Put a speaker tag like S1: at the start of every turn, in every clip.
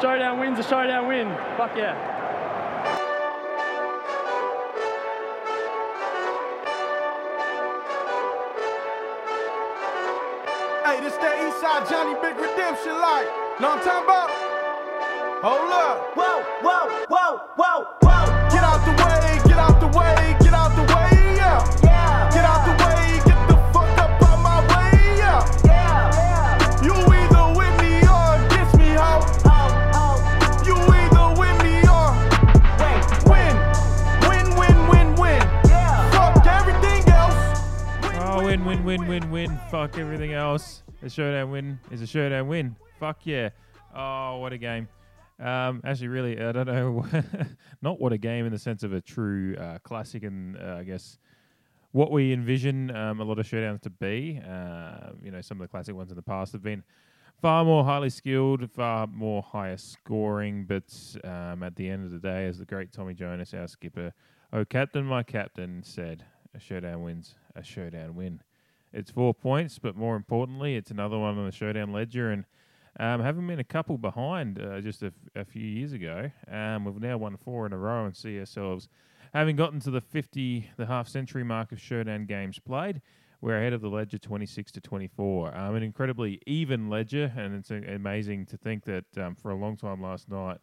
S1: Showdown wins a showdown win. Fuck yeah.
S2: Hey, this that Eastside Johnny Big Redemption like. Know what I'm talking about? Hold up.
S3: Whoa, whoa, whoa, whoa,
S2: Fuck everything else.
S4: A showdown win is a showdown win. Fuck yeah. Oh, what a game. Um, actually, really, I don't know. not what a game in the sense of a true uh, classic and uh, I guess what we envision um, a lot of showdowns to be. Uh, you know, some of the classic ones in the past have been far more highly skilled, far more higher scoring. But um, at the end of the day, as the great Tommy Jonas, our skipper, oh captain, my captain, said, a showdown wins a showdown win. It's four points, but more importantly, it's another one on the showdown ledger. And um, having been a couple behind uh, just a, f- a few years ago, um, we've now won four in a row and see ourselves having gotten to the 50, the half century mark of showdown games played. We're ahead of the ledger 26 to 24. Um, an incredibly even ledger, and it's uh, amazing to think that um, for a long time last night,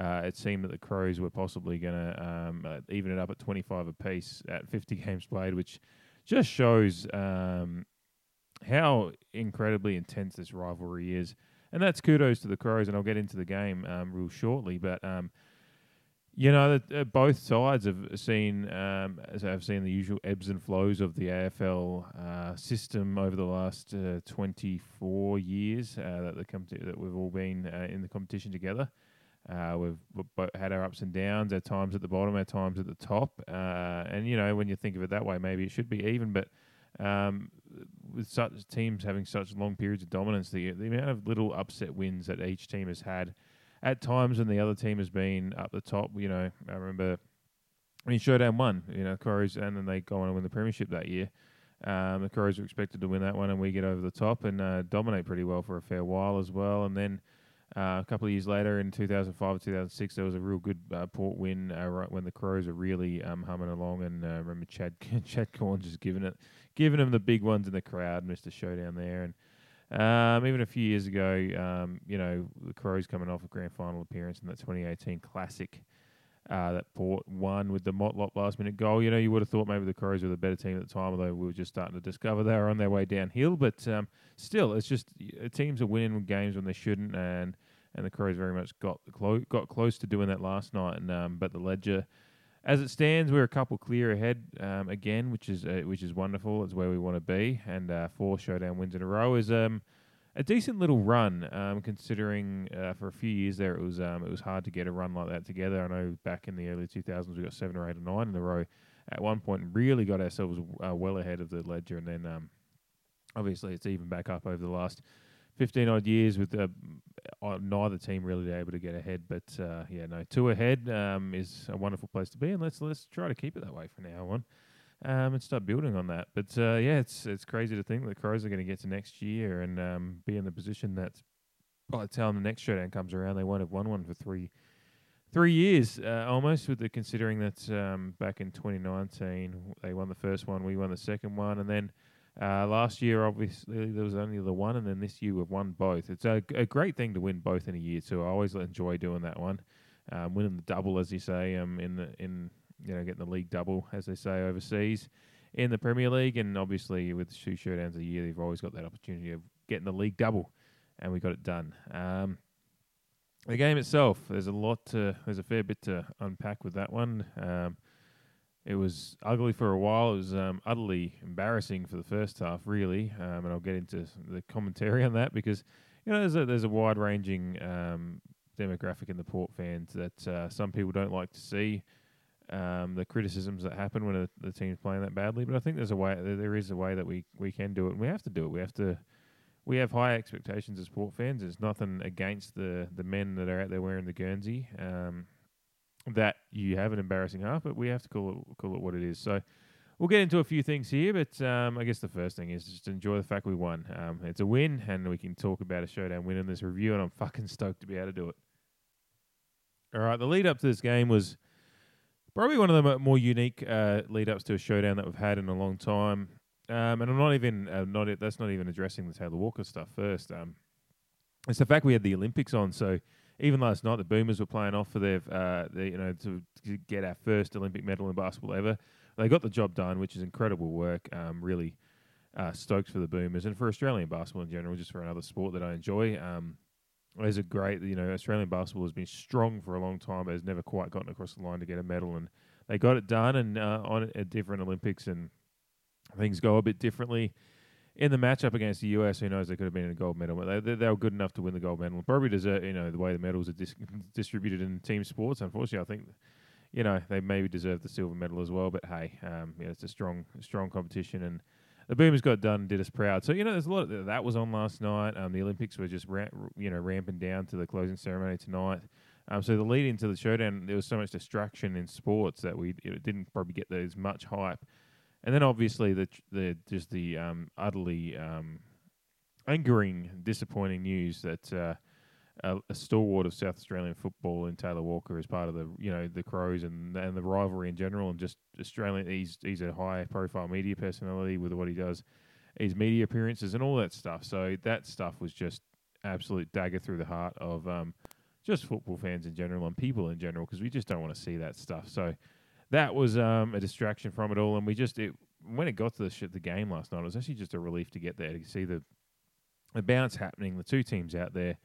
S4: uh, it seemed that the Crows were possibly going to um, uh, even it up at 25 apiece at 50 games played, which just shows um, how incredibly intense this rivalry is. And that's kudos to the Crows, and I'll get into the game um, real shortly. But um, you know, uh, both sides have seen um, as have seen the usual ebbs and flows of the AFL uh, system over the last uh, 24 years uh, that the comp- that we've all been uh, in the competition together. Uh, we've, had our ups and downs, our times at the bottom, our times at the top, uh, and you know when you think of it that way, maybe it should be even. But um, with such teams having such long periods of dominance, the the amount of little upset wins that each team has had at times when the other team has been up the top, you know, I remember I mean Showdown won, you know, Crows and then they go on and win the premiership that year. Um, the Crows were expected to win that one and we get over the top and uh, dominate pretty well for a fair while as well. And then uh, a couple of years later in 2005 or 2006, there was a real good uh, port win uh, right when the Crows were really um, humming along. And uh, remember Chad Chad Cornes just giving it, giving them the big ones in the crowd, Mr. Showdown there. And um, even a few years ago, um, you know, the Crows coming off a grand final appearance in that 2018 Classic uh, that Port won with the Motlop last minute goal. You know, you would have thought maybe the Crows were the better team at the time, although we were just starting to discover they were on their way downhill. But um, still, it's just uh, teams are winning games when they shouldn't, and and the Crows very much got clo- got close to doing that last night. And um, but the ledger. As it stands, we're a couple clear ahead um, again, which is uh, which is wonderful. It's where we want to be, and uh, four showdown wins in a row is um, a decent little run. Um, considering uh, for a few years there, it was um, it was hard to get a run like that together. I know back in the early two thousands, we got seven or eight or nine in a row at one point, and really got ourselves uh, well ahead of the ledger. And then um, obviously it's even back up over the last 15 odd years with uh, neither team really able to get ahead. But uh, yeah, no, two ahead um, is a wonderful place to be, and let's let's try to keep it that way from now on. Um, and start building on that. But uh, yeah, it's it's crazy to think the Crows are going to get to next year and um, be in the position that by the time the next showdown comes around, they won't have won one for three three years uh, almost. With the considering that um, back in 2019 they won the first one, we won the second one, and then uh, last year obviously there was only the one, and then this year we've won both. It's a, a great thing to win both in a year too. I always enjoy doing that one, um, winning the double as you say, um, in the in you know getting the league double as they say overseas in the Premier League, and obviously with two showdowns a year, they've always got that opportunity of getting the league double, and we got it done. Um, the game itself, there's a lot to, there's a fair bit to unpack with that one. Um, it was ugly for a while. It was um, utterly embarrassing for the first half, really, um, and I'll get into the commentary on that because you know there's a there's a wide ranging um, demographic in the Port fans that uh, some people don't like to see um, the criticisms that happen when a, the team's playing that badly. But I think there's a way, there- is a way that we, we can do it, and we have to do it. We have to, we have high expectations as sport fans. There's nothing against the the men that are out there wearing the Guernsey. Um, that you have an embarrassing half, but we have to call it call it what it is. So. We'll get into a few things here, but um, I guess the first thing is just enjoy the fact we won. Um, it's a win, and we can talk about a showdown win in this review, and I'm fucking stoked to be able to do it. All right, the lead up to this game was probably one of the more unique uh, lead ups to a showdown that we've had in a long time. Um, and I'm not even uh, not it, that's not even addressing the Taylor Walker stuff first. Um, it's the fact we had the Olympics on, so even last night the Boomers were playing off for their, uh, you know to, to get our first Olympic medal in basketball ever. They got the job done, which is incredible work. Um, really uh, stoked for the Boomers and for Australian basketball in general, just for another sport that I enjoy. Um, is a great, you know, Australian basketball has been strong for a long time, but has never quite gotten across the line to get a medal, and they got it done, and uh, on a different Olympics, and things go a bit differently in the matchup against the US. Who knows? They could have been in a gold medal, but they, they were good enough to win the gold medal. Probably deserve, you know, the way the medals are dis- distributed in team sports. Unfortunately, I think, you know, they maybe deserve the silver medal as well. But hey, um, yeah, it's a strong, strong competition, and the Boomers got done, and did us proud. So you know, there's a lot of, that was on last night. Um, the Olympics were just ra- you know ramping down to the closing ceremony tonight. Um, so the lead into the showdown, there was so much distraction in sports that we it didn't probably get as much hype. And then obviously the the just the um, utterly um, angering, disappointing news that uh, a, a, stalwart of South Australian football in Taylor Walker is part of the you know the Crows and and the rivalry in general and just Australian. He's he's a high profile media personality with what he does, his media appearances and all that stuff. So that stuff was just absolute dagger through the heart of um, just football fans in general and people in general because we just don't want to see that stuff. So that was um, a distraction from it all, and we just it when it got to the the game last night, it was actually just a relief to get there to see the the bounce happening, the two teams out there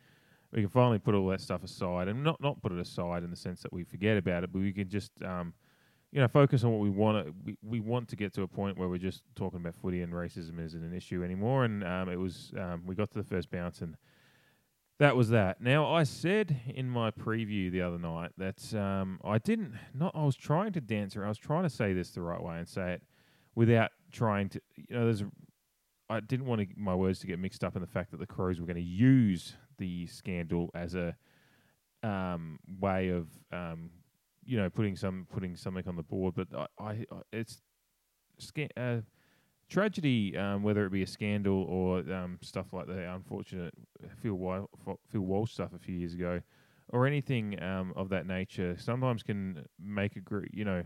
S4: we can finally put all that stuff aside and not not put it aside in the sense that we forget about it, but we can just um, you know focus on what we want. To, we we want to get to a point where we're just talking about footy and racism isn't an issue anymore. And um, it was um, we got to the first bounce and. That was that. Now I said in my preview the other night that um, I didn't. Not I was trying to dance her, I was trying to say this the right way and say it without trying to. You know, there's. I didn't want to, my words to get mixed up in the fact that the Crows were going to use the scandal as a um, way of um, you know putting some putting something on the board. But I, I it's sca- uh, tragedy, um, whether it be a scandal or um, stuff like the unfortunate Phil Wa- Phil Walsh stuff a few years ago, or anything um, of that nature, sometimes can make a group. you know.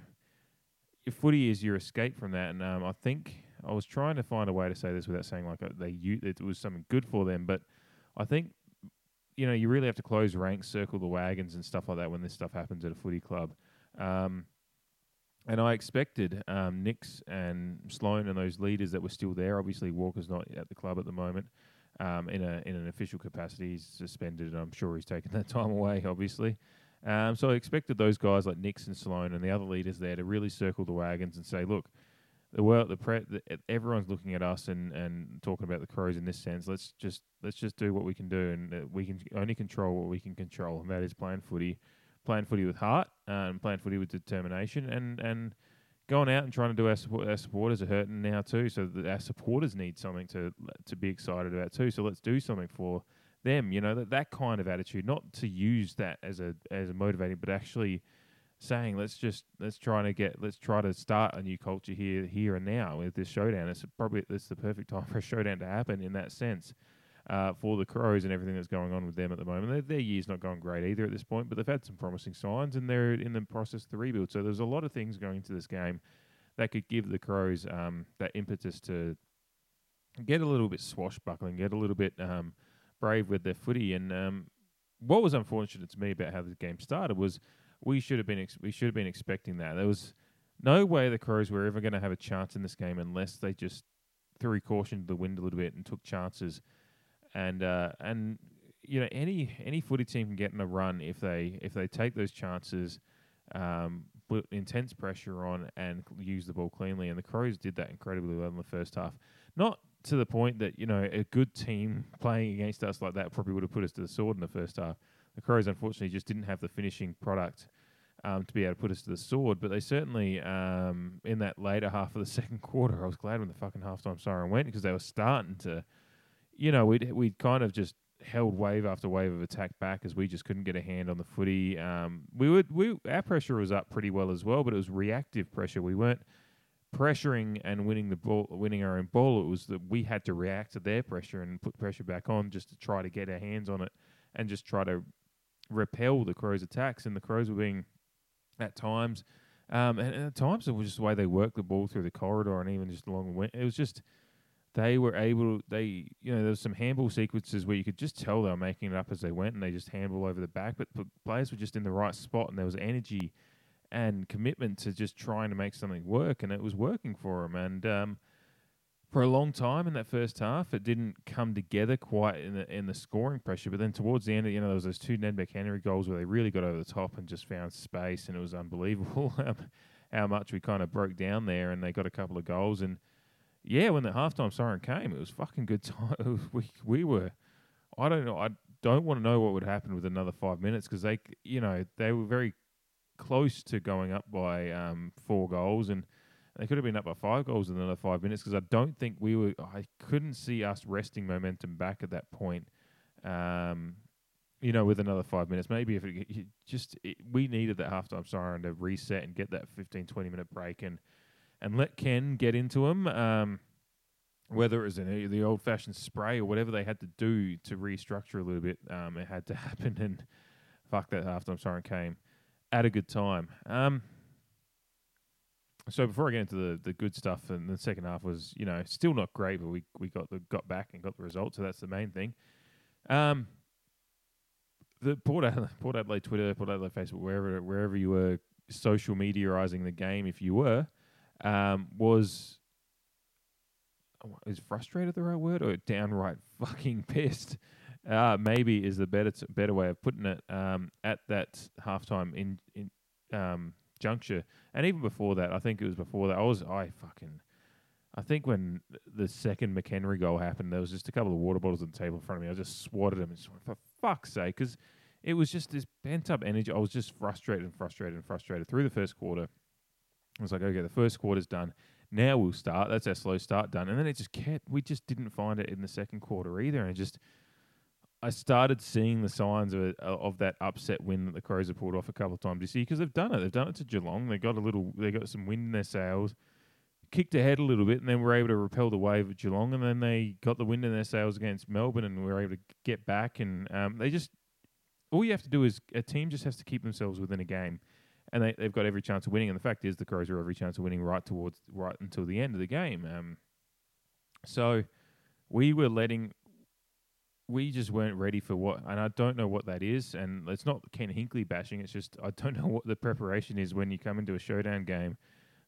S4: Your footy is your escape from that, and um, I think I was trying to find a way to say this without saying like uh, they it was something good for them, but I think you know, you really have to close ranks, circle the wagons, and stuff like that when this stuff happens at a footy club. Um, and I expected um, Nix and Sloane and those leaders that were still there. Obviously, Walker's not at the club at the moment um, in a in an official capacity. He's suspended, and I'm sure he's taken that time away. Obviously, um, so I expected those guys like Nix and Sloane and the other leaders there to really circle the wagons and say, "Look, the world, the, pre- the everyone's looking at us and, and talking about the crows in this sense. Let's just let's just do what we can do, and uh, we can only control what we can control, and that is playing footy, playing footy with heart, and playing footy with determination, and and going out and trying to do our support. Our supporters are hurting now too, so that our supporters need something to to be excited about too. So let's do something for them. You know that that kind of attitude, not to use that as a as a motivating, but actually saying let's just let's try to get let's try to start a new culture here here and now with this showdown. It's probably it's the perfect time for a showdown to happen in that sense. Uh, for the Crows and everything that's going on with them at the moment, their, their year's not going great either at this point, but they've had some promising signs and they're in the process of the rebuild. So there's a lot of things going into this game that could give the Crows um, that impetus to get a little bit swashbuckling, get a little bit um, brave with their footy. And um, what was unfortunate to me about how the game started was we should have been ex- we should have been expecting that. There was no way the Crows were ever going to have a chance in this game unless they just threw caution to the wind a little bit and took chances. And uh, and you know any any footy team can get in a run if they if they take those chances, um, put intense pressure on and use the ball cleanly. And the Crows did that incredibly well in the first half. Not to the point that you know a good team playing against us like that probably would have put us to the sword in the first half the Crows unfortunately just didn't have the finishing product um, to be able to put us to the sword. But they certainly, um, in that later half of the second quarter, I was glad when the fucking halftime siren went because they were starting to, you know, we'd we'd kind of just held wave after wave of attack back as we just couldn't get a hand on the footy. Um, we would we our pressure was up pretty well as well, but it was reactive pressure. We weren't pressuring and winning the ball, winning our own ball. It was that we had to react to their pressure and put pressure back on just to try to get our hands on it and just try to repel the Crows' attacks, and the Crows were being at times. Um, and, and at times it was just the way they worked the ball through the corridor and even just along the wing. It was just they were able. They you know there was some handball sequences where you could just tell they were making it up as they went, and they just handball over the back. But the players were just in the right spot, and there was energy and commitment to just trying to make something work, and it was working for them. And um, for a long time in that first half, it didn't come together quite in the in the scoring pressure. But then towards the end, you know, there was those two Ned McHenry goals where they really got over the top and just found space, and it was unbelievable how much we kind of broke down there. And they got a couple of goals, and yeah, when the halftime siren came, it was fucking good time. We we were, I don't know, I don't want to know what would happen with another five minutes because they, you know, they were very close to going up by um, four goals and. They could have been up by five goals in another five minutes because I don't think we were. I couldn't see us resting momentum back at that point. Um, you know, with another five minutes, maybe if it, you just it, we needed that halftime siren to reset and get that 15, 20 minute break and and let Ken get into him. Um, whether it was an, the old fashioned spray or whatever they had to do to restructure a little bit, um, it had to happen. And fuck that halftime siren came at a good time. Um, so before I get into the, the good stuff, and the second half was you know still not great, but we we got the got back and got the result, so that's the main thing. Um, the Port Adelaide, Port Adelaide Twitter, Port Adelaide Facebook, wherever wherever you were social mediaizing the game, if you were, um, was is frustrated the right word or downright fucking pissed? Uh, maybe is the better t- better way of putting it. Um, at that halftime in in um, juncture, and even before that, I think it was before that. I was I fucking. I think when the second McHenry goal happened, there was just a couple of water bottles on the table in front of me. I just swatted them and just went, for fuck's sake, because it was just this pent up energy. I was just frustrated and frustrated and frustrated through the first quarter. I was like, okay, the first quarter's done. Now we'll start. That's our slow start done. And then it just kept, we just didn't find it in the second quarter either. And just, I started seeing the signs of, it, of that upset win that the Crows have pulled off a couple of times this year because they've done it. They've done it to Geelong. They got a little, they got some wind in their sails, kicked ahead a little bit, and then were able to repel the wave at Geelong. And then they got the wind in their sails against Melbourne and were able to get back. And um, they just, all you have to do is a team just has to keep themselves within a game. And they, they've got every chance of winning. And the fact is, the Crows are every chance of winning right towards right until the end of the game. Um, so we were letting we just weren't ready for what, and I don't know what that is. And it's not Ken Hinkley bashing. It's just I don't know what the preparation is when you come into a showdown game.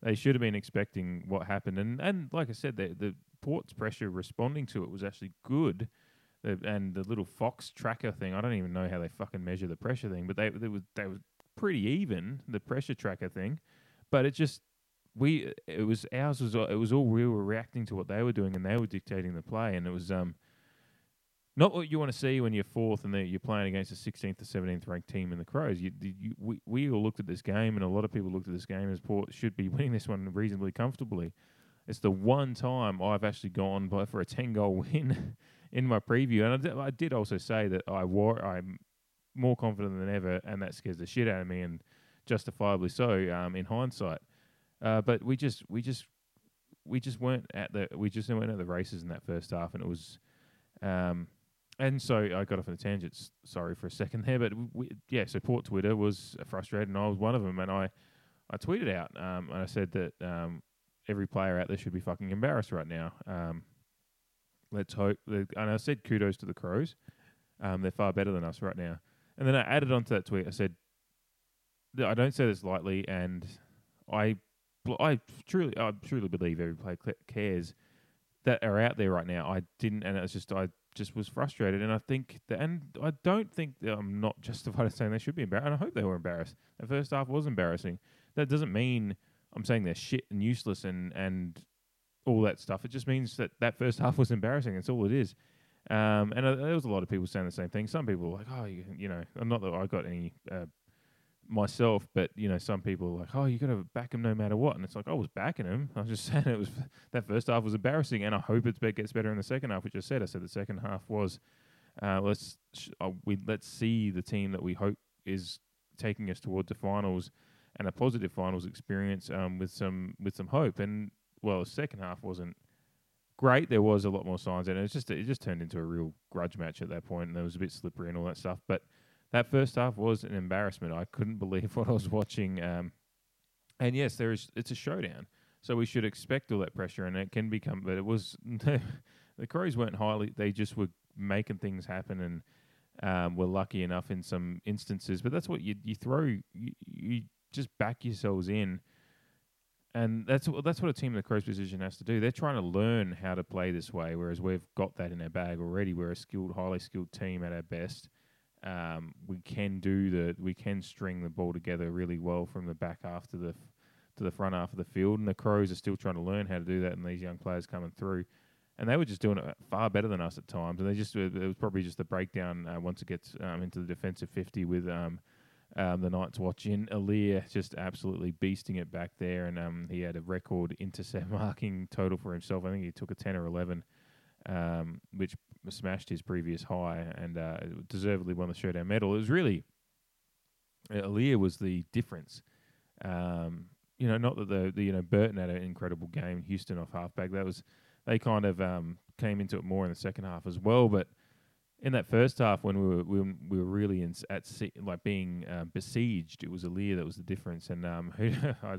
S4: They should have been expecting what happened, and and like I said, the the Port's pressure responding to it was actually good. And the little Fox tracker thing, I don't even know how they fucking measure the pressure thing, but they they was they was pretty even the pressure tracker thing, but it just we it was ours was it was all we were reacting to what they were doing and they were dictating the play and it was um not what you want to see when you're fourth and you're playing against a 16th or 17th ranked team in the Crows. You, you, we, we all looked at this game, and a lot of people looked at this game as Port should be winning this one reasonably comfortably. It's the one time I've actually gone by for a 10 goal win in my preview, and I did, I did also say that I wore I'm more confident than ever, and that scares the shit out of me, and justifiably so um, in hindsight. Uh, but we just we just we just weren't at the we just weren't at the races in that first half, and it was. Um, and so I got off on a tangent. Sorry for a second there, but we, yeah. So Port Twitter was frustrated, and I was one of them. And I, I tweeted out um, and I said that um, every player out there should be fucking embarrassed right now. Um, let's hope. That, and I said kudos to the Crows. Um, they're far better than us right now. And then I added onto that tweet. I said, I don't say this lightly, and I, I truly, I truly believe every player cares that are out there right now. I didn't, and it's just I just was frustrated, and I think that, and I don't think that I'm not justified in saying they should be embarrassed. And I hope they were embarrassed. The first half was embarrassing. That doesn't mean I'm saying they're shit and useless and and all that stuff. It just means that that first half was embarrassing. That's all it is. Um, and uh, there was a lot of people saying the same thing. Some people were like, oh, you, you know, I'm not that I got any uh, myself, but you know, some people were like, oh, you got to back him no matter what. And it's like I was backing him. I was just saying it was that first half was embarrassing, and I hope it gets better in the second half. Which I said, I said the second half was uh, let's sh- uh, we let's see the team that we hope is taking us towards the finals and a positive finals experience um, with some with some hope. And well, the second half wasn't great. There was a lot more signs, and it just it just turned into a real grudge match at that point, and it was a bit slippery and all that stuff. But that first half was an embarrassment. I couldn't believe what I was watching. Um, and yes, there is. It's a showdown, so we should expect all that pressure, and it can become. But it was the Crows weren't highly. They just were making things happen, and um, were lucky enough in some instances. But that's what you you throw. You, you just back yourselves in. And that's that's what a team in the Crows position has to do. They're trying to learn how to play this way, whereas we've got that in our bag already. We're a skilled, highly skilled team at our best. Um, we can do the we can string the ball together really well from the back half to the to the front half of the field, and the Crows are still trying to learn how to do that. And these young players coming through, and they were just doing it far better than us at times. And they just it was probably just the breakdown uh, once it gets um, into the defensive fifty with um, um, the Knights watching Aliir just absolutely beasting it back there, and um, he had a record intercept marking total for himself. I think he took a ten or eleven, um, which smashed his previous high, and uh, deservedly won the showdown medal. It was really Aliir was the difference. Um, you know, not that the, the you know Burton had an incredible game, Houston off halfback. That was they kind of um, came into it more in the second half as well, but in that first half when we were when we were really in, at sea, like being uh, besieged, it was Aliir that was the difference. And um, I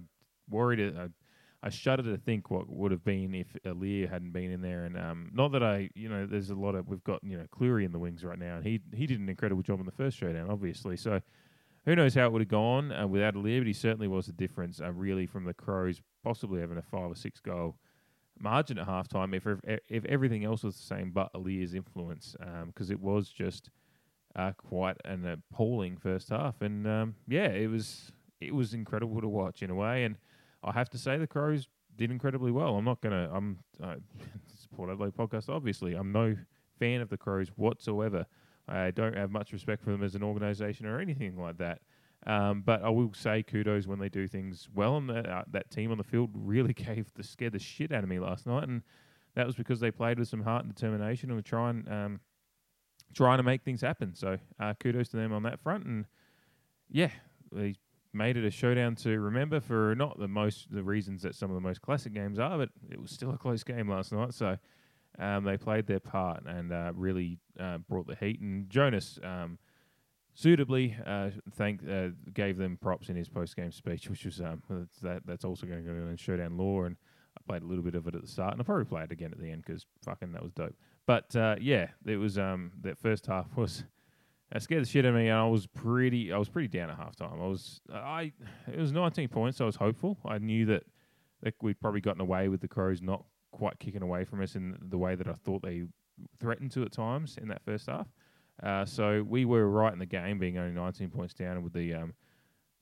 S4: worried it. I, I shudder to think what would have been if Aliir hadn't been in there. And um, not that I, you know, there's a lot of we've got you know Clurey in the wings right now, and he he did an incredible job in the first showdown, obviously. So who knows how it would have gone uh, without Aliir, but he certainly was a difference. Uh, really, from the Crows possibly having a five or six goal margin at halftime if if everything else was the same but Aliir's influence because um, it was just uh, quite an appalling first half and um, yeah it was it was incredible to watch in a way and I have to say the Crows did incredibly well. I'm not gonna I'm uh, Port Adelaide podcast obviously. I'm no fan of the Crows whatsoever. I don't have much respect for them as an organisation or anything like that. Um, but I will say kudos when they do things well, and that, uh, that team on the field really gave the scared the shit out of me last night, and that was because they played with some heart and determination and were trying um, trying to make things happen. So uh, kudos to them on that front, and yeah, they made it a showdown to remember for not the most the reasons that some of the most classic games are, but it was still a close game last night. So um, they played their part and uh, really uh, brought the heat. And Jonas. Um, suitably uh, thank uh, gave them props in his post game speech, which was um, that that's also going to go in Showdown Law, and I played a little bit of it at the start, and I'll probably play it again at the end because fucking that was dope. But uh, yeah, it was um, that first half was. I scared the shit out of me, and I was pretty. I was pretty down at halftime. I was. I. It was 19 points. So I was hopeful. I knew that, that we'd probably gotten away with the Crows not quite kicking away from us in the way that I thought they threatened to at times in that first half. Uh, so we were right in the game, being only 19 points down with the um,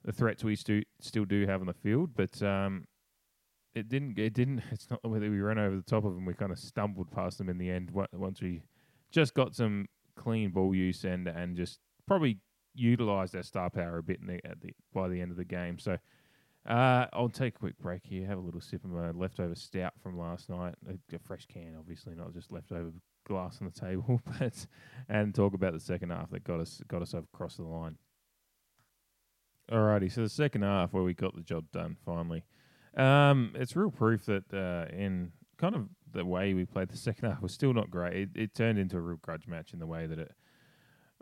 S4: the threats we stu- still do have on the field. But um, it didn't. It didn't. It's not whether we ran over the top of them. We kind of stumbled past them in the end. Once we just got some clean ball use and and just probably utilised our star power a bit the, at the by the end of the game. So. Uh, I'll take a quick break here, have a little sip of my leftover stout from last night. A, a fresh can, obviously, not just leftover glass on the table, but and talk about the second half that got us got us across the line. Alrighty, so the second half where we got the job done finally. Um, it's real proof that uh, in kind of the way we played the second half was still not great. It, it turned into a real grudge match in the way that it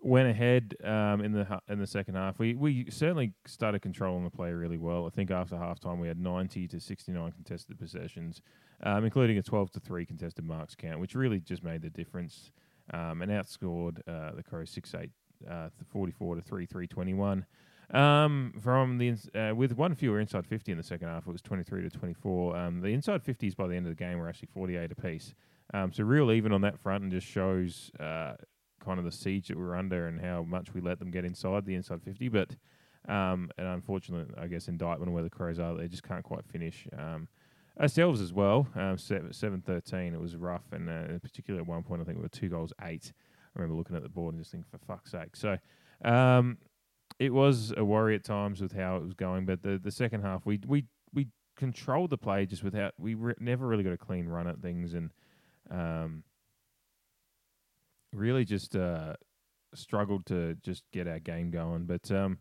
S4: went ahead um, in the in the second half. We we certainly started controlling the play really well. I think after halftime we had 90 to 69 contested possessions um, including a 12 to 3 contested marks count, which really just made the difference um, and outscored uh, the Crows 6 8, uh, 44 to 3 3 21. Um, from the uh, with one fewer inside 50 in the second half, it was 23 to 24. Um, the inside 50s by the end of the game were actually 48 apiece. Um, so real even on that front, and just shows uh, kind of the siege that we are under and how much we let them get inside the inside 50. But um, an unfortunate, I guess, indictment where the Crows are, they just can't quite finish. Um, ourselves as well. Um, seven thirteen. It was rough, and uh, at one point, I think we were two goals eight. I remember looking at the board and just thinking, for fuck's sake. So, um, it was a worry at times with how it was going. But the the second half, we we we controlled the play just without. We re- never really got a clean run at things, and um, really just uh, struggled to just get our game going. But um,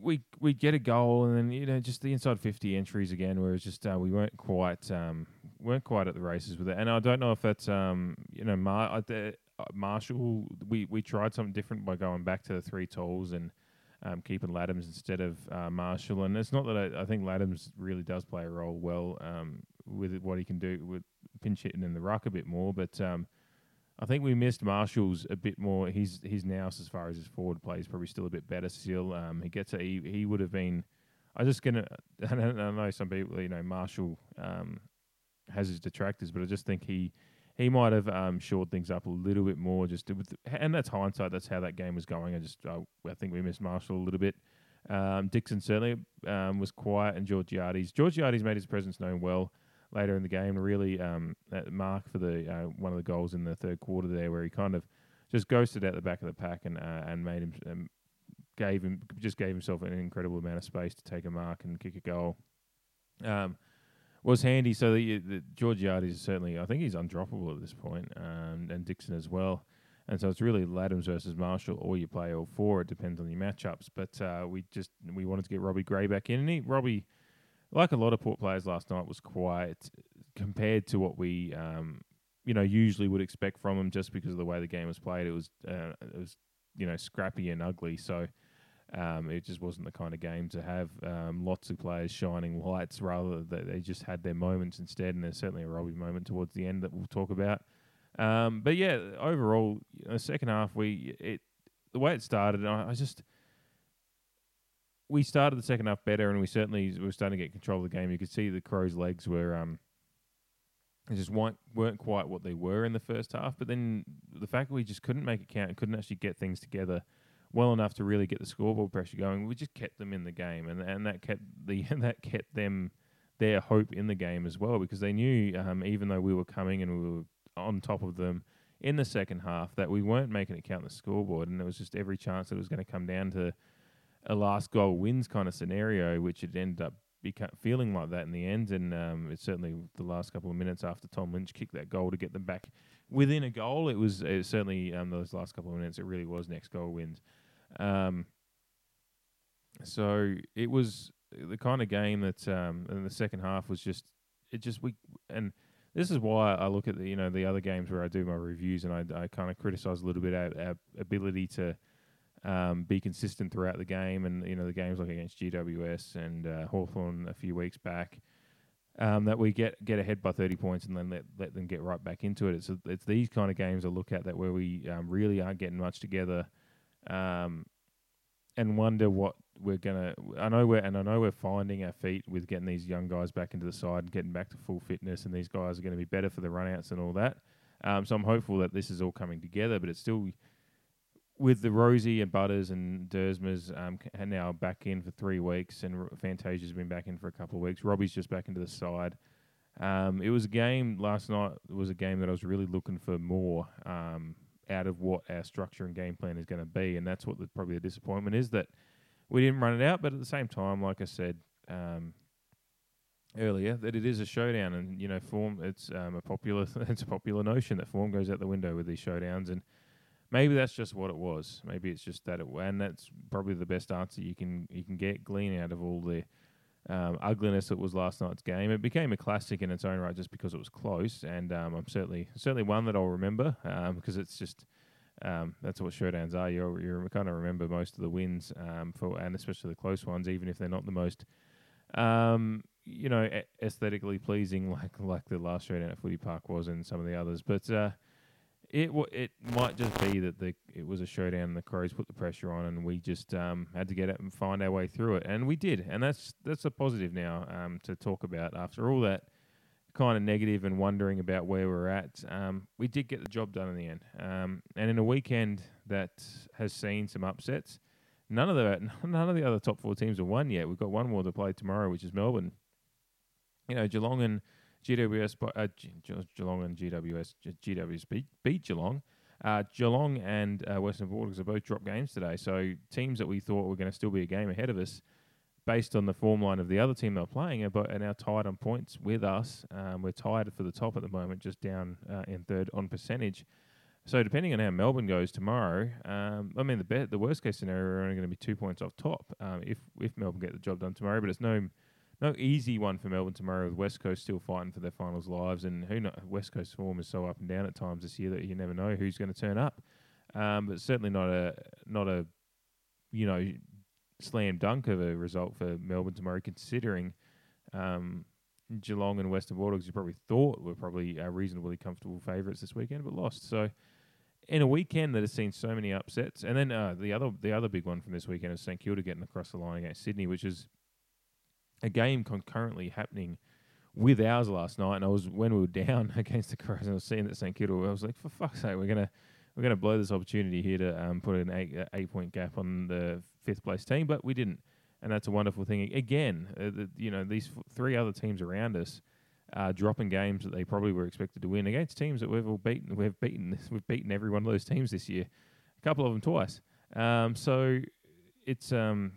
S4: we we get a goal and then you know just the inside fifty entries again, where it's just uh, we weren't quite um, weren't quite at the races with it. And I don't know if that's um, you know Mar- I, Marshall, we, we tried something different by going back to the three talls and um, keeping Ladhams instead of uh, Marshall. And it's not that I, I think Ladhams really does play a role well um, with what he can do with pinch hitting in the ruck a bit more, but um, I think we missed Marshall's a bit more. He's his now as far as his forward play is probably still a bit better still. Um, he gets a, he, he would have been. I just gonna. I, I know some people, you know, Marshall um, has his detractors, but I just think he he might have um, shored things up a little bit more. Just and that's hindsight. That's how that game was going. I just I, I think we missed Marshall a little bit. Um, Dixon certainly um, was quiet, and Georgiades. Georgiades made his presence known well later in the game. Really, um, that mark for the uh, one of the goals in the third quarter there, where he kind of just ghosted out the back of the pack and uh, and made him um, gave him just gave himself an incredible amount of space to take a mark and kick a goal. Um, was handy. So the, the Georgiades is certainly, I think he's undroppable at this point, um, and Dixon as well. And so it's really Ladhams versus Marshall, or you play all four. It depends on your matchups. But uh, we just we wanted to get Robbie Gray back in, and he, Robbie, like a lot of Port players last night, was quiet compared to what we um, you know usually would expect from him, just because of the way the game was played. It was uh, it was you know scrappy and ugly. So um, it just wasn't the kind of game to have um, lots of players shining lights. Rather, they just had their moments instead, and there's certainly a Robbie moment towards the end that we'll talk about. Um, but yeah, overall, the second half, we it the way it started, I, I just we started the second half better, and we certainly were starting to get control of the game. You could see the Crows' legs were um, just weren't weren't quite what they were in the first half. But then the fact that we just couldn't make it count and couldn't actually get things together well enough to really get the scoreboard pressure going. We just kept them in the game, and and that kept the that kept them their hope in the game as well because they knew um, even though we were coming and we were on top of them in the second half that we weren't making it count the scoreboard, and there was just every chance that it was going to come down to a last goal wins kind of scenario, which it ended up beca- feeling like that in the end. And um, it's certainly the last couple of minutes after Tom Lynch kicked that goal to get them back within a goal. It was, it was certainly um, those last couple of minutes. It really was next goal wins. Um, so it was the kind of game that um, in the second half was just it just we and this is why I look at the you know the other games where I do my reviews and I, I kind of criticize a little bit our, our ability to um, be consistent throughout the game and you know the games like against GWS and uh, Hawthorn a few weeks back um, that we get get ahead by 30 points and then let, let them get right back into it. It's it's these kind of games I look at that where we um, really aren't getting much together um, and wonder what we're gonna. I know we're and I know we're finding our feet with getting these young guys back into the side and getting back to full fitness, and these guys are going to be better for the runouts and all that. Um, so I'm hopeful that this is all coming together, but it's still with the Rozee and Butters and Duursma's um, now back in for three weeks, and Fantasia's been back in for a couple of weeks. Robbie's just back into the side. Um, it was a game last night. Was a game that I was really looking for more. Um, out of what our structure and game plan is going to be, and that's what the, probably the disappointment is that we didn't run it out. But at the same time, like I said um, earlier, that it is a showdown, and you know, form it's um, a popular it's a popular notion that form goes out the window with these showdowns, and maybe that's just what it was. Maybe it's just that it, and that's probably the best answer you can you can get glean out of all the um, ugliness that was last night's game. It became a classic in its own right just because it was close, and um, I'm certainly certainly one that I'll remember um, because it's just um, that's what showdowns are. You you kind of remember most of the wins um, for, and especially the close ones, even if they're not the most. Um, you know, aesthetically pleasing, like like the last showdown at Footy Park was, and some of the others. But uh, it w- it might just be that the it was a showdown. The Crows put the pressure on, and we just um, had to get it and find our way through it, and we did. And that's that's a positive now um, to talk about after all that kind of negative and wondering about where we're at. Um, we did get the job done in the end, um, and in a weekend that has seen some upsets. None of the none of the other top four teams have won yet. We've got one more to play tomorrow, which is Melbourne. You know, Geelong and GWS, uh, G- Geelong and GWS, GWS beat, beat Geelong. Uh, Geelong and uh, Western Bulldogs have both dropped games today. So teams that we thought were going to still be a game ahead of us, based on the form line of the other team they're playing, are, are now tied on points with us. Um, we're tied for the top at the moment, just down uh, in third on percentage. So depending on how Melbourne goes tomorrow, um, I mean the be- the worst case scenario we're only going to be two points off top um, if if Melbourne get the job done tomorrow. But it's no no easy one for Melbourne tomorrow. With West Coast still fighting for their finals lives, and who know, West Coast form is so up and down at times this year that you never know who's going to turn up. Um, but certainly not a not a you know slam dunk of a result for Melbourne tomorrow, considering um, Geelong and Western Bulldogs you probably thought were probably uh, reasonably comfortable favourites this weekend, but lost. So in a weekend that has seen so many upsets, and then uh, the other the other big one from this weekend is St Kilda getting across the line against Sydney, which is a game concurrently happening with ours last night. And I was when we were down against the Crows, and I was seeing that St Kilda. I was like, for fuck's sake, we're gonna we're gonna blow this opportunity here to um, put an eight eight point gap on the fifth place team, but we didn't, and that's a wonderful thing. Again, uh, the, you know these f- three other teams around us. Uh, dropping games that they probably were expected to win against teams that we've all beaten. We've beaten. We've beaten every one of those teams this year. A couple of them twice. Um, so it's um,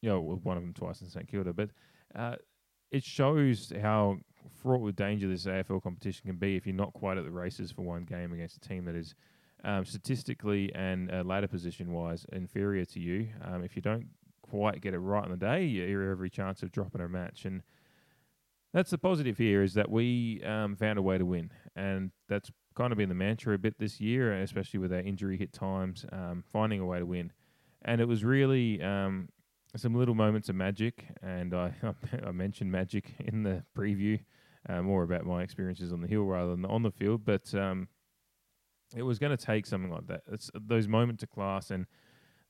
S4: you know, one of them twice in St Kilda, but uh, it shows how fraught with danger this AFL competition can be if you're not quite at the races for one game against a team that is um, statistically and uh, ladder position wise inferior to you. Um, if you don't quite get it right on the day, you're every chance of dropping a match. And that's the positive here is that we um, found a way to win, and that's kind of been the mantra a bit this year, especially with our injury hit times, um, finding a way to win. And it was really um, some little moments of magic, and I I mentioned magic in the preview, uh, more about my experiences on the hill rather than on the field, but um, it was going to take something like that. It's those moments of class, and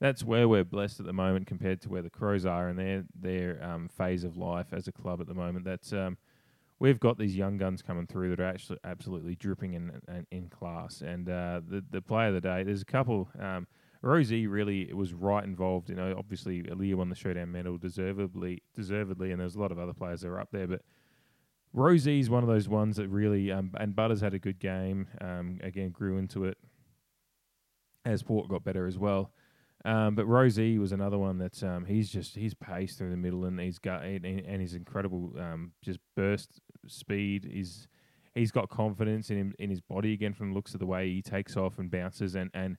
S4: that's where we're blessed at the moment compared to where the Crows are and their their um, phase of life as a club at the moment. That's um, we've got these young guns coming through that are actually absolutely dripping in in, in class. And uh, the the player of the day, there's a couple. Um, Rozee really was right involved. You know, obviously Aliir won the showdown medal deservedly, deservedly, and there's a lot of other players that are up there, but. Rozee's one of those ones that really, um, and Butters had a good game. Um, again, grew into it as Port got better as well. Um, but Rozee was another one that um, he's just he's paced through the middle and he's got and, and his incredible um, just burst speed. He's he's got confidence in him, in his body again from the looks of the way he takes off and bounces and and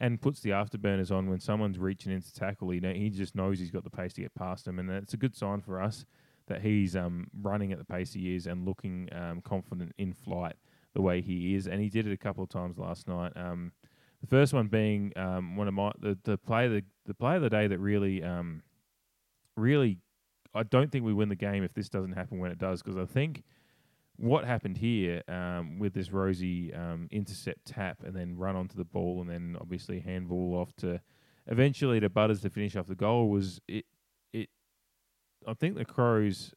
S4: and puts the afterburners on when someone's reaching into tackle. He he just knows he's got the pace to get past him, and it's a good sign for us that he's um, running at the pace he is and looking um, confident in flight the way he is. And he did it a couple of times last night. Um, the first one being um, one of my the the play the the play of the day that really um, really I don't think we win the game if this doesn't happen when it does because I think what happened here um, with this Rozee um, intercept tap and then run onto the ball and then obviously handball off to eventually to Butters to finish off the goal was it it I think the Crows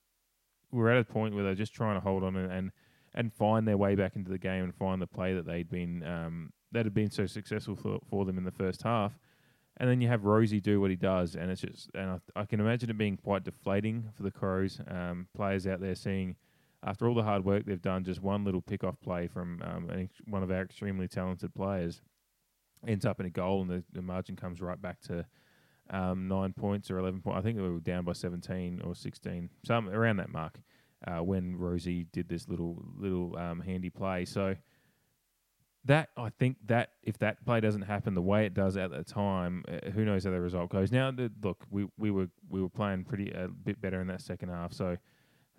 S4: were at a point where they're just trying to hold on and, and and find their way back into the game and find the play that they'd been um, that had been so successful for, for them in the first half. And then you have Rozee do what he does, and it's just, and I, I can imagine it being quite deflating for the Crows um, players out there seeing, after all the hard work they've done, just one little pick-off play from um, an, one of our extremely talented players ends up in a goal, and the, the margin comes right back to um, nine points or eleven points. I think we were down by seventeen or sixteen, some around that mark, uh, when Rozee did this little little um, handy play. So that I think that if that play doesn't happen the way it does at the time, uh, who knows how the result goes. Now, the, look, we, we were we were playing pretty a bit better in that second half, so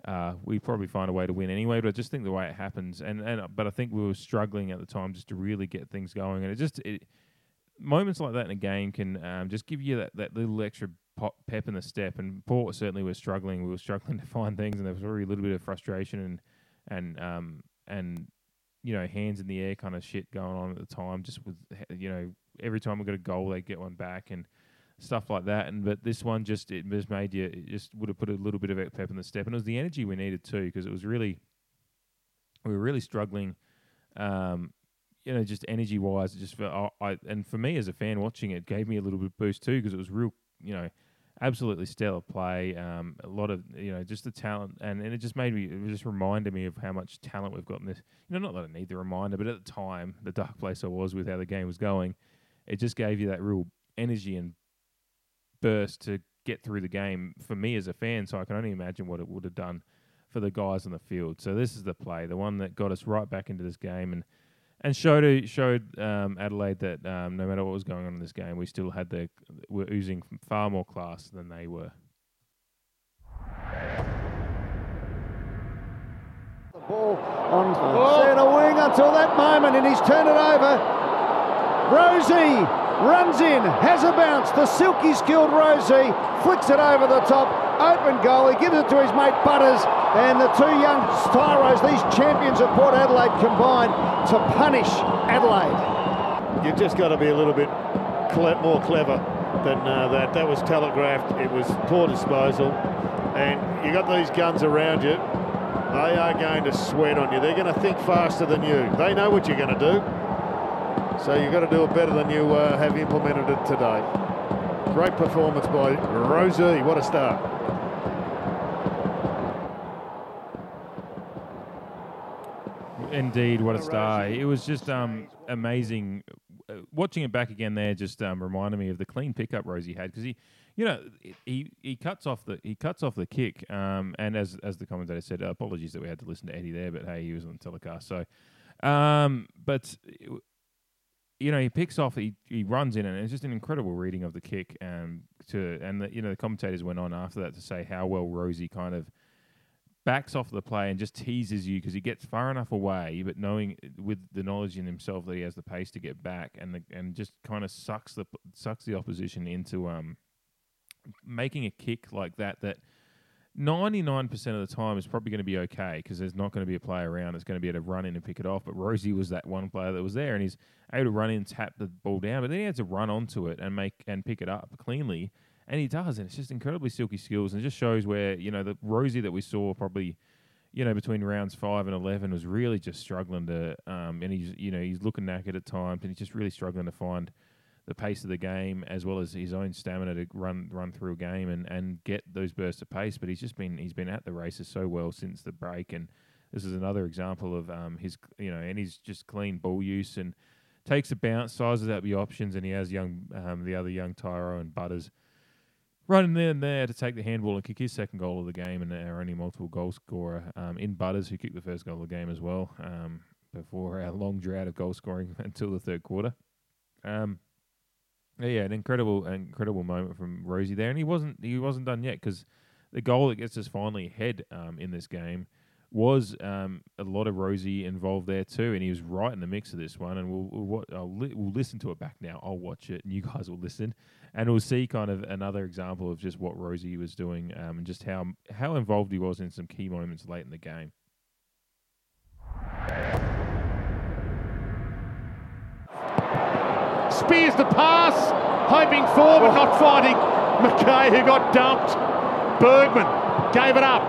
S4: uh, we probably find a way to win anyway. But I just think the way it happens, and and but I think we were struggling at the time just to really get things going, and it just it, moments like that in a game can um, just give you that, that little extra pop, pep in the step. And Port certainly was struggling. We were struggling to find things, and there was already a little bit of frustration and and um and you know, hands in the air kind of shit going on at the time. Just with you know, every time we got a goal, they get one back and stuff like that. And but this one just it just made you it just would have put a little bit of pep in the step, and it was the energy we needed too because it was really we were really struggling. Um, you know, just energy wise, just for I, I and for me as a fan watching it, gave me a little bit boost too because it was real, you know, absolutely stellar play. Um, a lot of you know just the talent, and, and it just made me. It just reminded me of how much talent we've got in this. You know, not that I need the reminder, but at the time, the dark place I was with how the game was going, it just gave you that real energy and burst to get through the game for me as a fan. So I can only imagine what it would have done for the guys on the field. So this is the play, the one that got us right back into this game and and showed showed um, Adelaide that um, no matter what was going on in this game, we still had the we were oozing far more class than they were.
S5: Ball on centre wing until that moment, and he's turned it over. Rozee runs in, has a bounce. The silky skilled Rozee flicks it over the top. Open goal. He gives it to his mate Butters, and the two young Tyros, these champions of Port Adelaide, combine to punish Adelaide.
S6: You've just got to be a little bit more clever than uh, that. That was telegraphed. It was poor disposal, and you got these guns around you. They are going to sweat on you. They're going to think faster than you. They know what you're going to do. So you've got to do it better than you uh, have implemented it today. Great performance by Rozee. What a start.
S4: Indeed, what a star! It was just um, amazing. Uh, watching it back again there just um, reminded me of the clean pickup Rozee had because he, you know, he he cuts off the he cuts off the kick. Um, and as as the commentator said, apologies that we had to listen to Eddie there, but hey, he was on telecast. So, um, but you know, he picks off, he, he runs in, and it's just an incredible reading of the kick. Um, to and the, you know, the commentators went on after that to say how well Rozee kind of backs off the play and just teases you because he gets far enough away, but knowing with the knowledge in himself that he has the pace to get back, and the, and just kind of sucks the sucks the opposition into um making a kick like that that. 99% of the time is probably going to be okay because there's not going to be a player around that's going to be able to run in and pick it off. But Rozee was that one player that was there and he's able to run in, tap the ball down, but then he had to run onto it and make and pick it up cleanly. And he does, and it's just incredibly silky skills, and it just shows where you know the Rozee that we saw probably, you know, between rounds five and eleven was really just struggling to, um, and he's you know he's looking knackered at times, and he's just really struggling to find the pace of the game as well as his own stamina to run run through a game and, and get those bursts of pace. But he's just been he's been at the races so well since the break, and this is another example of um, his you know and he's just clean ball use and takes a bounce, sizes out the options, and he has young um, the other young Tyro and Butters running there and there to take the handball and kick his second goal of the game, and our only multiple goal scorer um, in Butters, who kicked the first goal of the game as well um, before our long drought of goal scoring until the third quarter. Um, yeah, an incredible, incredible moment from Rozee there, and he wasn't he wasn't done yet because the goal that gets us finally ahead um, in this game was um, a lot of Rozee involved there too, and he was right in the mix of this one. And we'll we'll, I'll li- we'll listen to it back now. I'll watch it, and you guys will listen, and we'll see kind of another example of just what Rozee was doing, um, and just how how involved he was in some key moments late in the game.
S6: Spears the pass, hoping for but not finding McKay who got dumped. Bergman gave it up.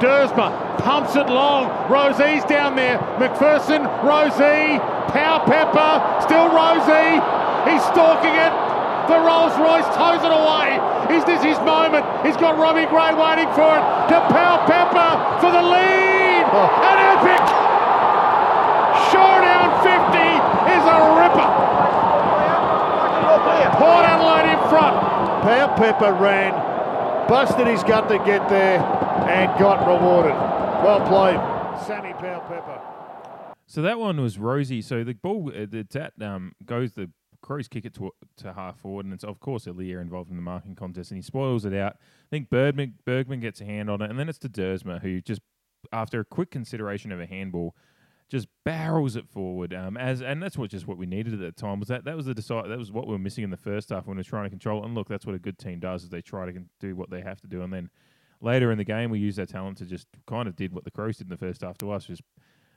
S6: Duursma pumps it long. Rozee's down there. McPherson, Rozee, Power Pepper, still Rozee. He's stalking it. The Rolls Royce toes it away. Is this his moment? He's got Robbie Gray waiting for it. To Powell-Pepper for the lead. Oh. An epic. Port Adelaide in front. Powell-Pepper ran, busted his gut to get there, and got rewarded. Well played, Sammy Powell-Pepper.
S4: So that one was Rozee. So the ball, uh, the that um goes the Crows kick it to to half forward, and it's of course Aliir involved in the marking contest, and he spoils it out. I think Bergman Bergman gets a hand on it, and then it's to Duursma who just after a quick consideration of a handball, just barrels it forward. Um, as and that's what just what we needed at that time was that that was the decide that was what we were missing in the first half when we were trying to control. And look, that's what a good team does is they try to do what they have to do, and then later in the game we use our talent to just kind of did what the Crows did in the first half to us, just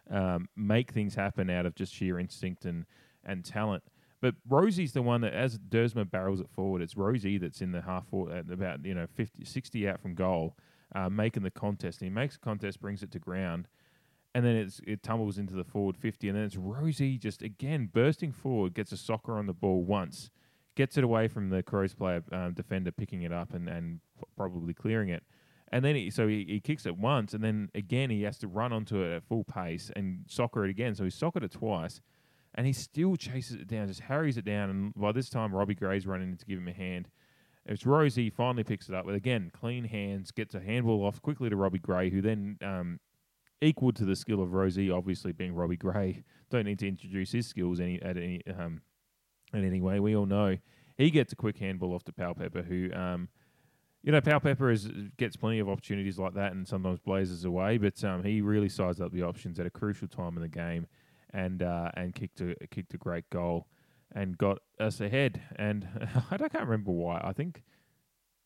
S4: um, make things happen out of just sheer instinct and and talent. But Rozee's the one that, as Duursma barrels it forward, it's Rozee that's in the half forward at about you know 50, 60 out from goal, uh, making the contest. And he makes the contest, brings it to ground, and then it's it tumbles into the forward 50 and then it's Rozee just again bursting forward gets a soccer on the ball once gets it away from the Crows player um, defender picking it up and, and probably clearing it. And then he, so he, he kicks it once and then again he has to run onto it at full pace and soccer it again. So he soccered it twice and he still chases it down just harries it down. And by this time Robbie Gray's running in to give him a hand. It's Rozee finally picks it up, with again, clean hands, gets a handball off quickly to Robbie Gray, who then um, equal to the skill of Rozee, obviously being Robbie Gray. Don't need to introduce his skills any at any um in any way. We all know he gets a quick handball off to Powell-Pepper, who um you know, Powell-Pepper is, gets plenty of opportunities like that and sometimes blazes away, but um, he really sized up the options at a crucial time in the game and uh, and kicked a kicked a great goal and got us ahead. And I can't remember why. I think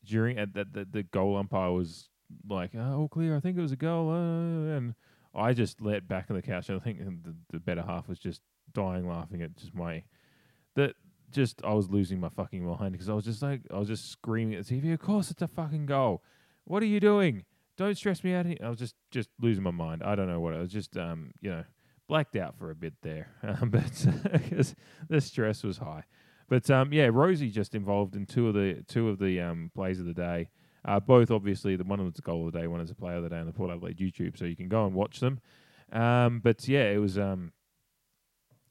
S4: during that the, the goal umpire was like, "Oh, all clear." I think it was a goal, uh, and I just let back on the couch. And I think the, the better half was just dying laughing at just my that just I was losing my fucking mind because I was just like I was just screaming at the TV. Of course, it's a fucking goal. What are you doing? Don't stress me out. Here. I was just just losing my mind. I don't know what. I was just um you know blacked out for a bit there, um, but because the stress was high. But um yeah, Rozee just involved in two of the two of the um plays of the day. Uh, both obviously the one was the goal of the day, one is a play of the day on the Port Adelaide YouTube, so you can go and watch them. Um, but yeah, it was um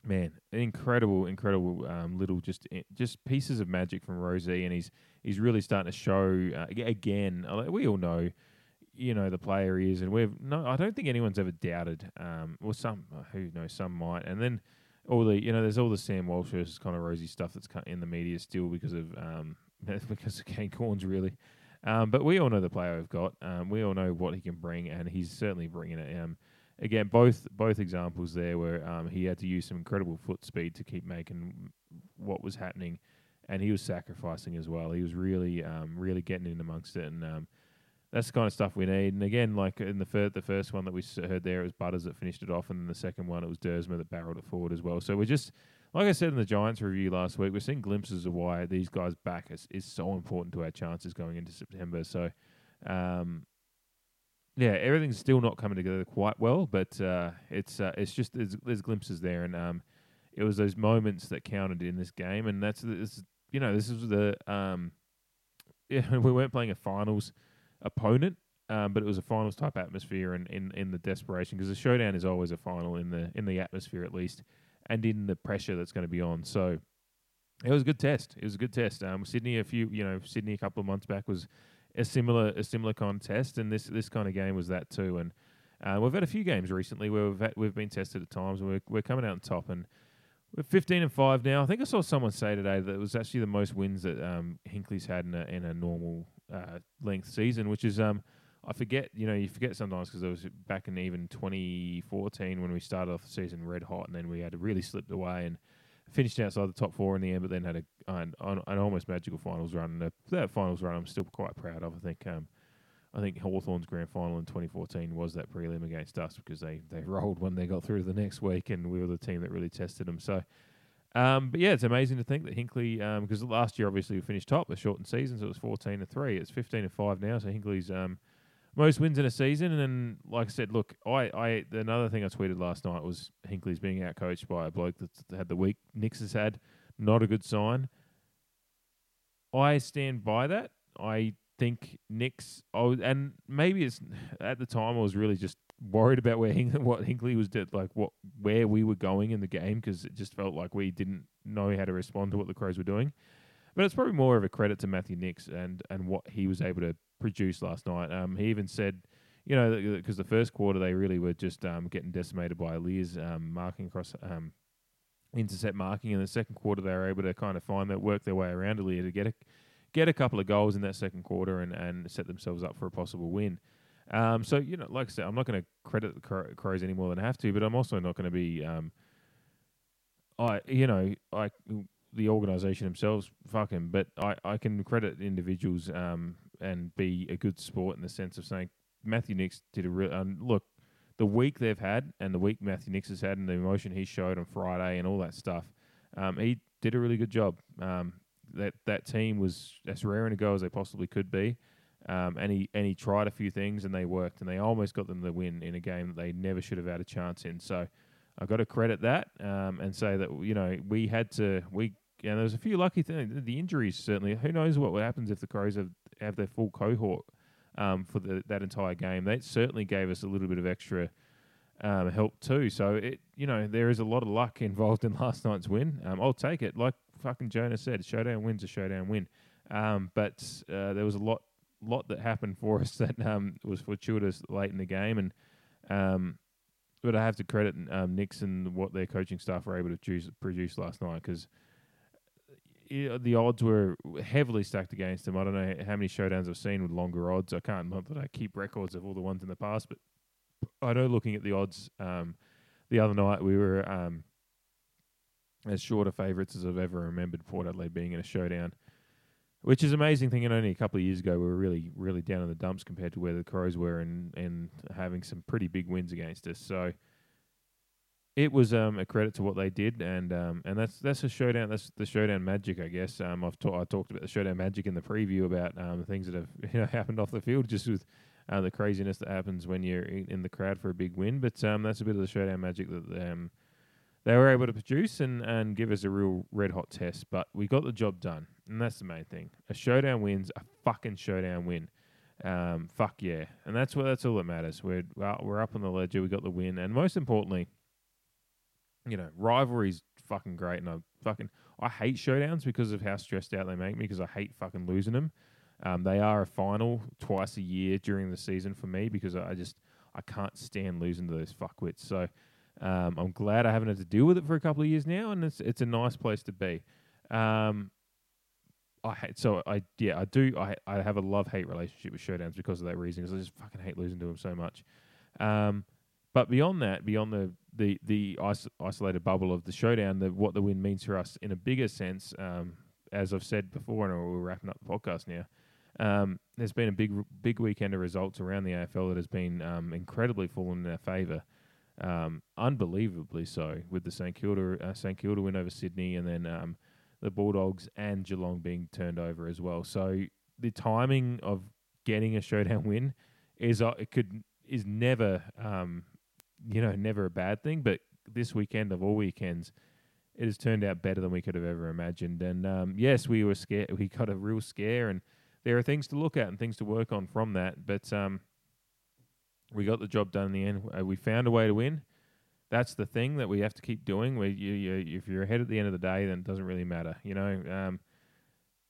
S4: man, incredible, incredible um, little just eh, just pieces of magic from Rozee, and he's he's really starting to show uh, again. uh, We all know, you know, the player he is, and we've no. I don't think anyone's ever doubted. Um, well, some uh, who knows, some might, and then all the you know, there's all the Sam Walsh versus Connor Rozee stuff that's in the media still because of um because of Kane Cornes really. Um, but we all know the player we've got. Um, we all know what he can bring, and he's certainly bringing it. Um, again, both both examples there where um, he had to use some incredible foot speed to keep making what was happening, and he was sacrificing as well. He was really um, really getting in amongst it, and um, that's the kind of stuff we need. And again, like in the fir- the first one that we heard there, it was Butters that finished it off, and then the second one it was Duursma that barreled it forward as well. So we're just like I said in the Giants review last week, we're seeing glimpses of why these guys back is, is so important to our chances going into September. So. Um, yeah, everything's still not coming together quite well, but uh, it's uh, it's just there's, there's glimpses there, and um, it was those moments that counted in this game, and that's this you know this is the um, yeah we weren't playing a finals opponent, um, but it was a finals type atmosphere, and in, in the desperation because the showdown is always a final in the in the atmosphere at least, and in the pressure that's going to be on. So it was a good test. It was a good test. Um, Sydney a few you know Sydney a couple of months back was a similar a similar kind of test, and this this kind of game was that too. And uh, we've had a few games recently where we've had, we've been tested at times, and we're we're coming out on top. And we're 15 and five now. I think I saw someone say today that it was actually the most wins that um, Hinkley's had in a in a normal uh, length season, which is um I forget you know you forget sometimes because it was back in even 2014 when we started off the season red hot, and then we had really slipped away and finished outside the top four in the end, but then had a an, an almost magical finals run. And that- that finals run, I'm still quite proud of. I think um, I think Hawthorn's grand final in 2014 was that prelim against us because they they rolled when they got through to the next week, and we were the team that really tested them. So. Um, but yeah, it's amazing to think that Hinkley, because last year obviously we finished top, a shortened season, so it was 14 to 3. It's 15 to 5 now, so Hinkley's um, most wins in a season. And then, like I said, look, I, I another thing I tweeted last night was Hinkley's being outcoached by a bloke that's had the week Nicks has had. Not a good sign. I stand by that. I think Nicks, was, and maybe it's at the time I was really just worried about where Hink, what Hinkley was did, like what where we were going in the game because it just felt like we didn't know how to respond to what the Crows were doing. But it's probably more of a credit to Matthew Nicks and and what he was able to produce last night. Um, he even said, you know, because the first quarter they really were just um, getting decimated by Aliir's um, marking across um, intercept marking. In the second quarter, they were able to kind of find that work their way around Aliir to get a get a couple of goals in that second quarter and, and set themselves up for a possible win. Um, so you know, like I said, I'm not going to credit the Cro- Crows any more than I have to, but I'm also not going to be, um, I you know, I the organisation themselves, fuck but I, I can credit individuals um, and be a good sport in the sense of saying Matthew Nicks did a real look. The week they've had and the week Matthew Nicks has had and the emotion he showed on Friday and all that stuff, um, he did a really good job. Um, that that team was as rare raring to go as they possibly could be. Um, and he and he tried a few things and they worked and they almost got them the win in a game that they never should have had a chance in. So I've got to credit that um, and say that you know we had to we and there was a few lucky things. The injuries certainly. Who knows what would happens if the Crows have have their full cohort um, for the, that entire game? That certainly gave us a little bit of extra um, help too. So it you know there is a lot of luck involved in last night's win. Um, I'll take it. Like fucking Jonas said, showdown wins a showdown win. Um, but uh, there was a lot lot that happened for us that um, was fortuitous late in the game, and um, but I have to credit Nixon what their coaching staff were able to choose, produce last night because the odds were heavily stacked against him. I don't know how many showdowns I've seen with longer odds. I can't not that I keep records of all the ones in the past, but I know looking at the odds um, the other night we were um, as short of favourites as I've ever remembered Port Adelaide being in a showdown, which is amazing thing. And only a couple of years ago we were really really down in the dumps compared to where the Crows were and and having some pretty big wins against us. So it was um, a credit to what they did, and um, and that's that's a showdown. That's the showdown magic, I guess. Um, I've ta- I talked about the showdown magic in the preview about um, the things that have you know happened off the field, just with uh, the craziness that happens when you're in, in the crowd for a big win. But um, that's a bit of the showdown magic that um, they were able to produce and and give us a real red hot test. But we got the job done, and that's the main thing. A showdown wins a fucking showdown win. Um, fuck yeah, and that's what that's all that matters. We're we're up on the ledger. We got the win, and most importantly you know, rivalry's fucking great, and I fucking I hate showdowns because of how stressed out they make me because I hate fucking losing them. Um, they are a final twice a year during the season for me because I just I can't stand losing to those fuckwits. So um, I'm glad I haven't had to deal with it for a couple of years now, and it's it's a nice place to be. Um, I hate so I yeah I do I I have a love hate relationship with showdowns because of that reason because I just fucking hate losing to them so much. Um, but beyond that, beyond the the the is- isolated bubble of the showdown, the what the win means for us in a bigger sense, um, as I've said before, and we're wrapping up the podcast now. Um, there's been a big big weekend of results around the AFL that has been um, incredibly fallen in our favour, um, unbelievably so, with the St Kilda uh, St Kilda win over Sydney, and then um, the Bulldogs and Geelong being turned over as well. So the timing of getting a showdown win is uh, it could is never um, you know never a bad thing, but this weekend of all weekends, it has turned out better than we could have ever imagined. And um, yes, we were scared. We got a real scare, and there are things to look at and things to work on from that. But um, we got the job done in the end. Uh, We found a way to win. That's the thing that we have to keep doing. We, you, you, if you're ahead at the end of the day, then it doesn't really matter. You know, um,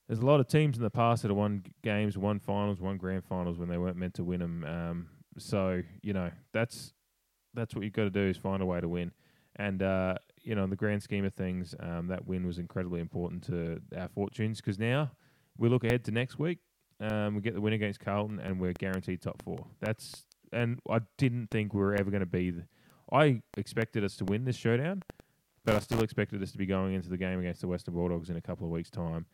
S4: there's a lot of teams in the past that have won games, won finals, won grand finals when they weren't meant to win them. Um, so you know that's that's what you've got to do is find a way to win. And uh, you know, in the grand scheme of things, um, that win was incredibly important to our fortunes because now we look ahead to next week. Um, we get the win against Carlton, and we're guaranteed top four. That's and I didn't think we were ever going to be. I expected us to win this showdown, but I still expected us to be going into the game against the Western Bulldogs in a couple of weeks' time,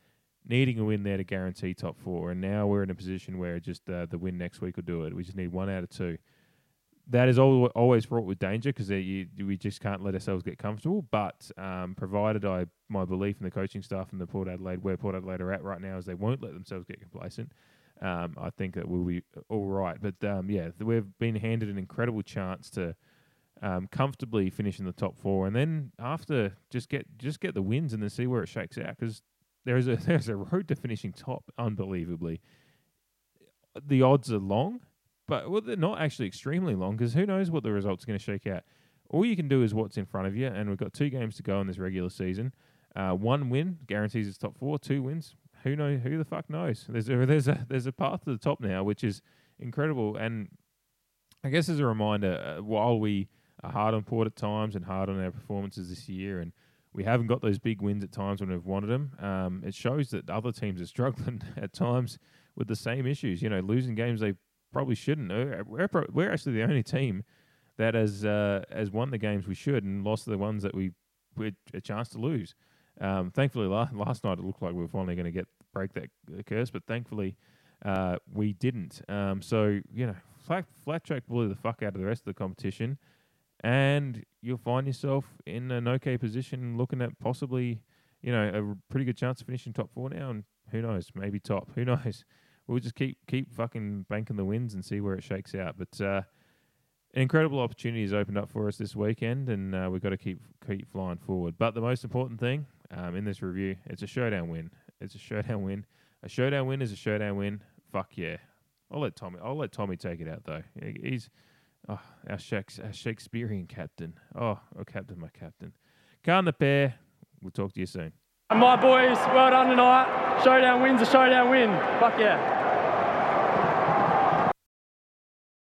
S4: needing a win there to guarantee top four. And now we're in a position where just uh, the win next week will do it. We just need one out of two that is al- always fraught with danger because we just can't let ourselves get comfortable. But um, provided I my belief in the coaching staff and the Port Adelaide where Port Adelaide are at right now is they won't let themselves get complacent. Um, I think that we'll be all right. But um, yeah, we've been handed an incredible chance to um, comfortably finish in the top four, and then after just get just get the wins and then see where it shakes out because there is a there's a road to finishing top unbelievably. The odds are long but well, they're not actually extremely long because who knows what the result's are going to shake out. All you can do is what's in front of you, and we've got two games to go in this regular season. Uh, one win guarantees it's top four. Two wins, who know? Who the fuck knows? There's a, there's a there's a path to the top now, which is incredible. And I guess as a reminder, uh, while we are hard on Port at times and hard on our performances this year, and we haven't got those big wins at times when we've wanted them, um, it shows that other teams are struggling at times with the same issues. You know, losing games they probably shouldn't. Uh, We're, we're actually the only team that has uh, has won the games we should and lost the ones that we had a chance to lose. Um, thankfully, la- last night it looked like we were finally going to get break that curse, but thankfully uh, we didn't. Um, so you know, flat, flat track bully the fuck out of the rest of the competition, and you'll find yourself in an okay position, looking at possibly you know a pretty good chance of finishing top four now, and who knows, maybe top. Who knows? We'll just keep keep fucking banking the wins and see where it shakes out. But uh, incredible opportunity has opened up for us this weekend, and uh, we've got to keep keep flying forward. But the most important thing um, in this review, it's a showdown win. It's a showdown win. A showdown win is a showdown win. Fuck yeah! I'll let Tommy. I'll let Tommy take it out though. He's oh, our, our Shakespearean captain. Oh, oh, captain, my captain. Can the pair. We'll talk to you soon.
S1: My boys, well done tonight. Showdown wins a showdown win. Fuck yeah.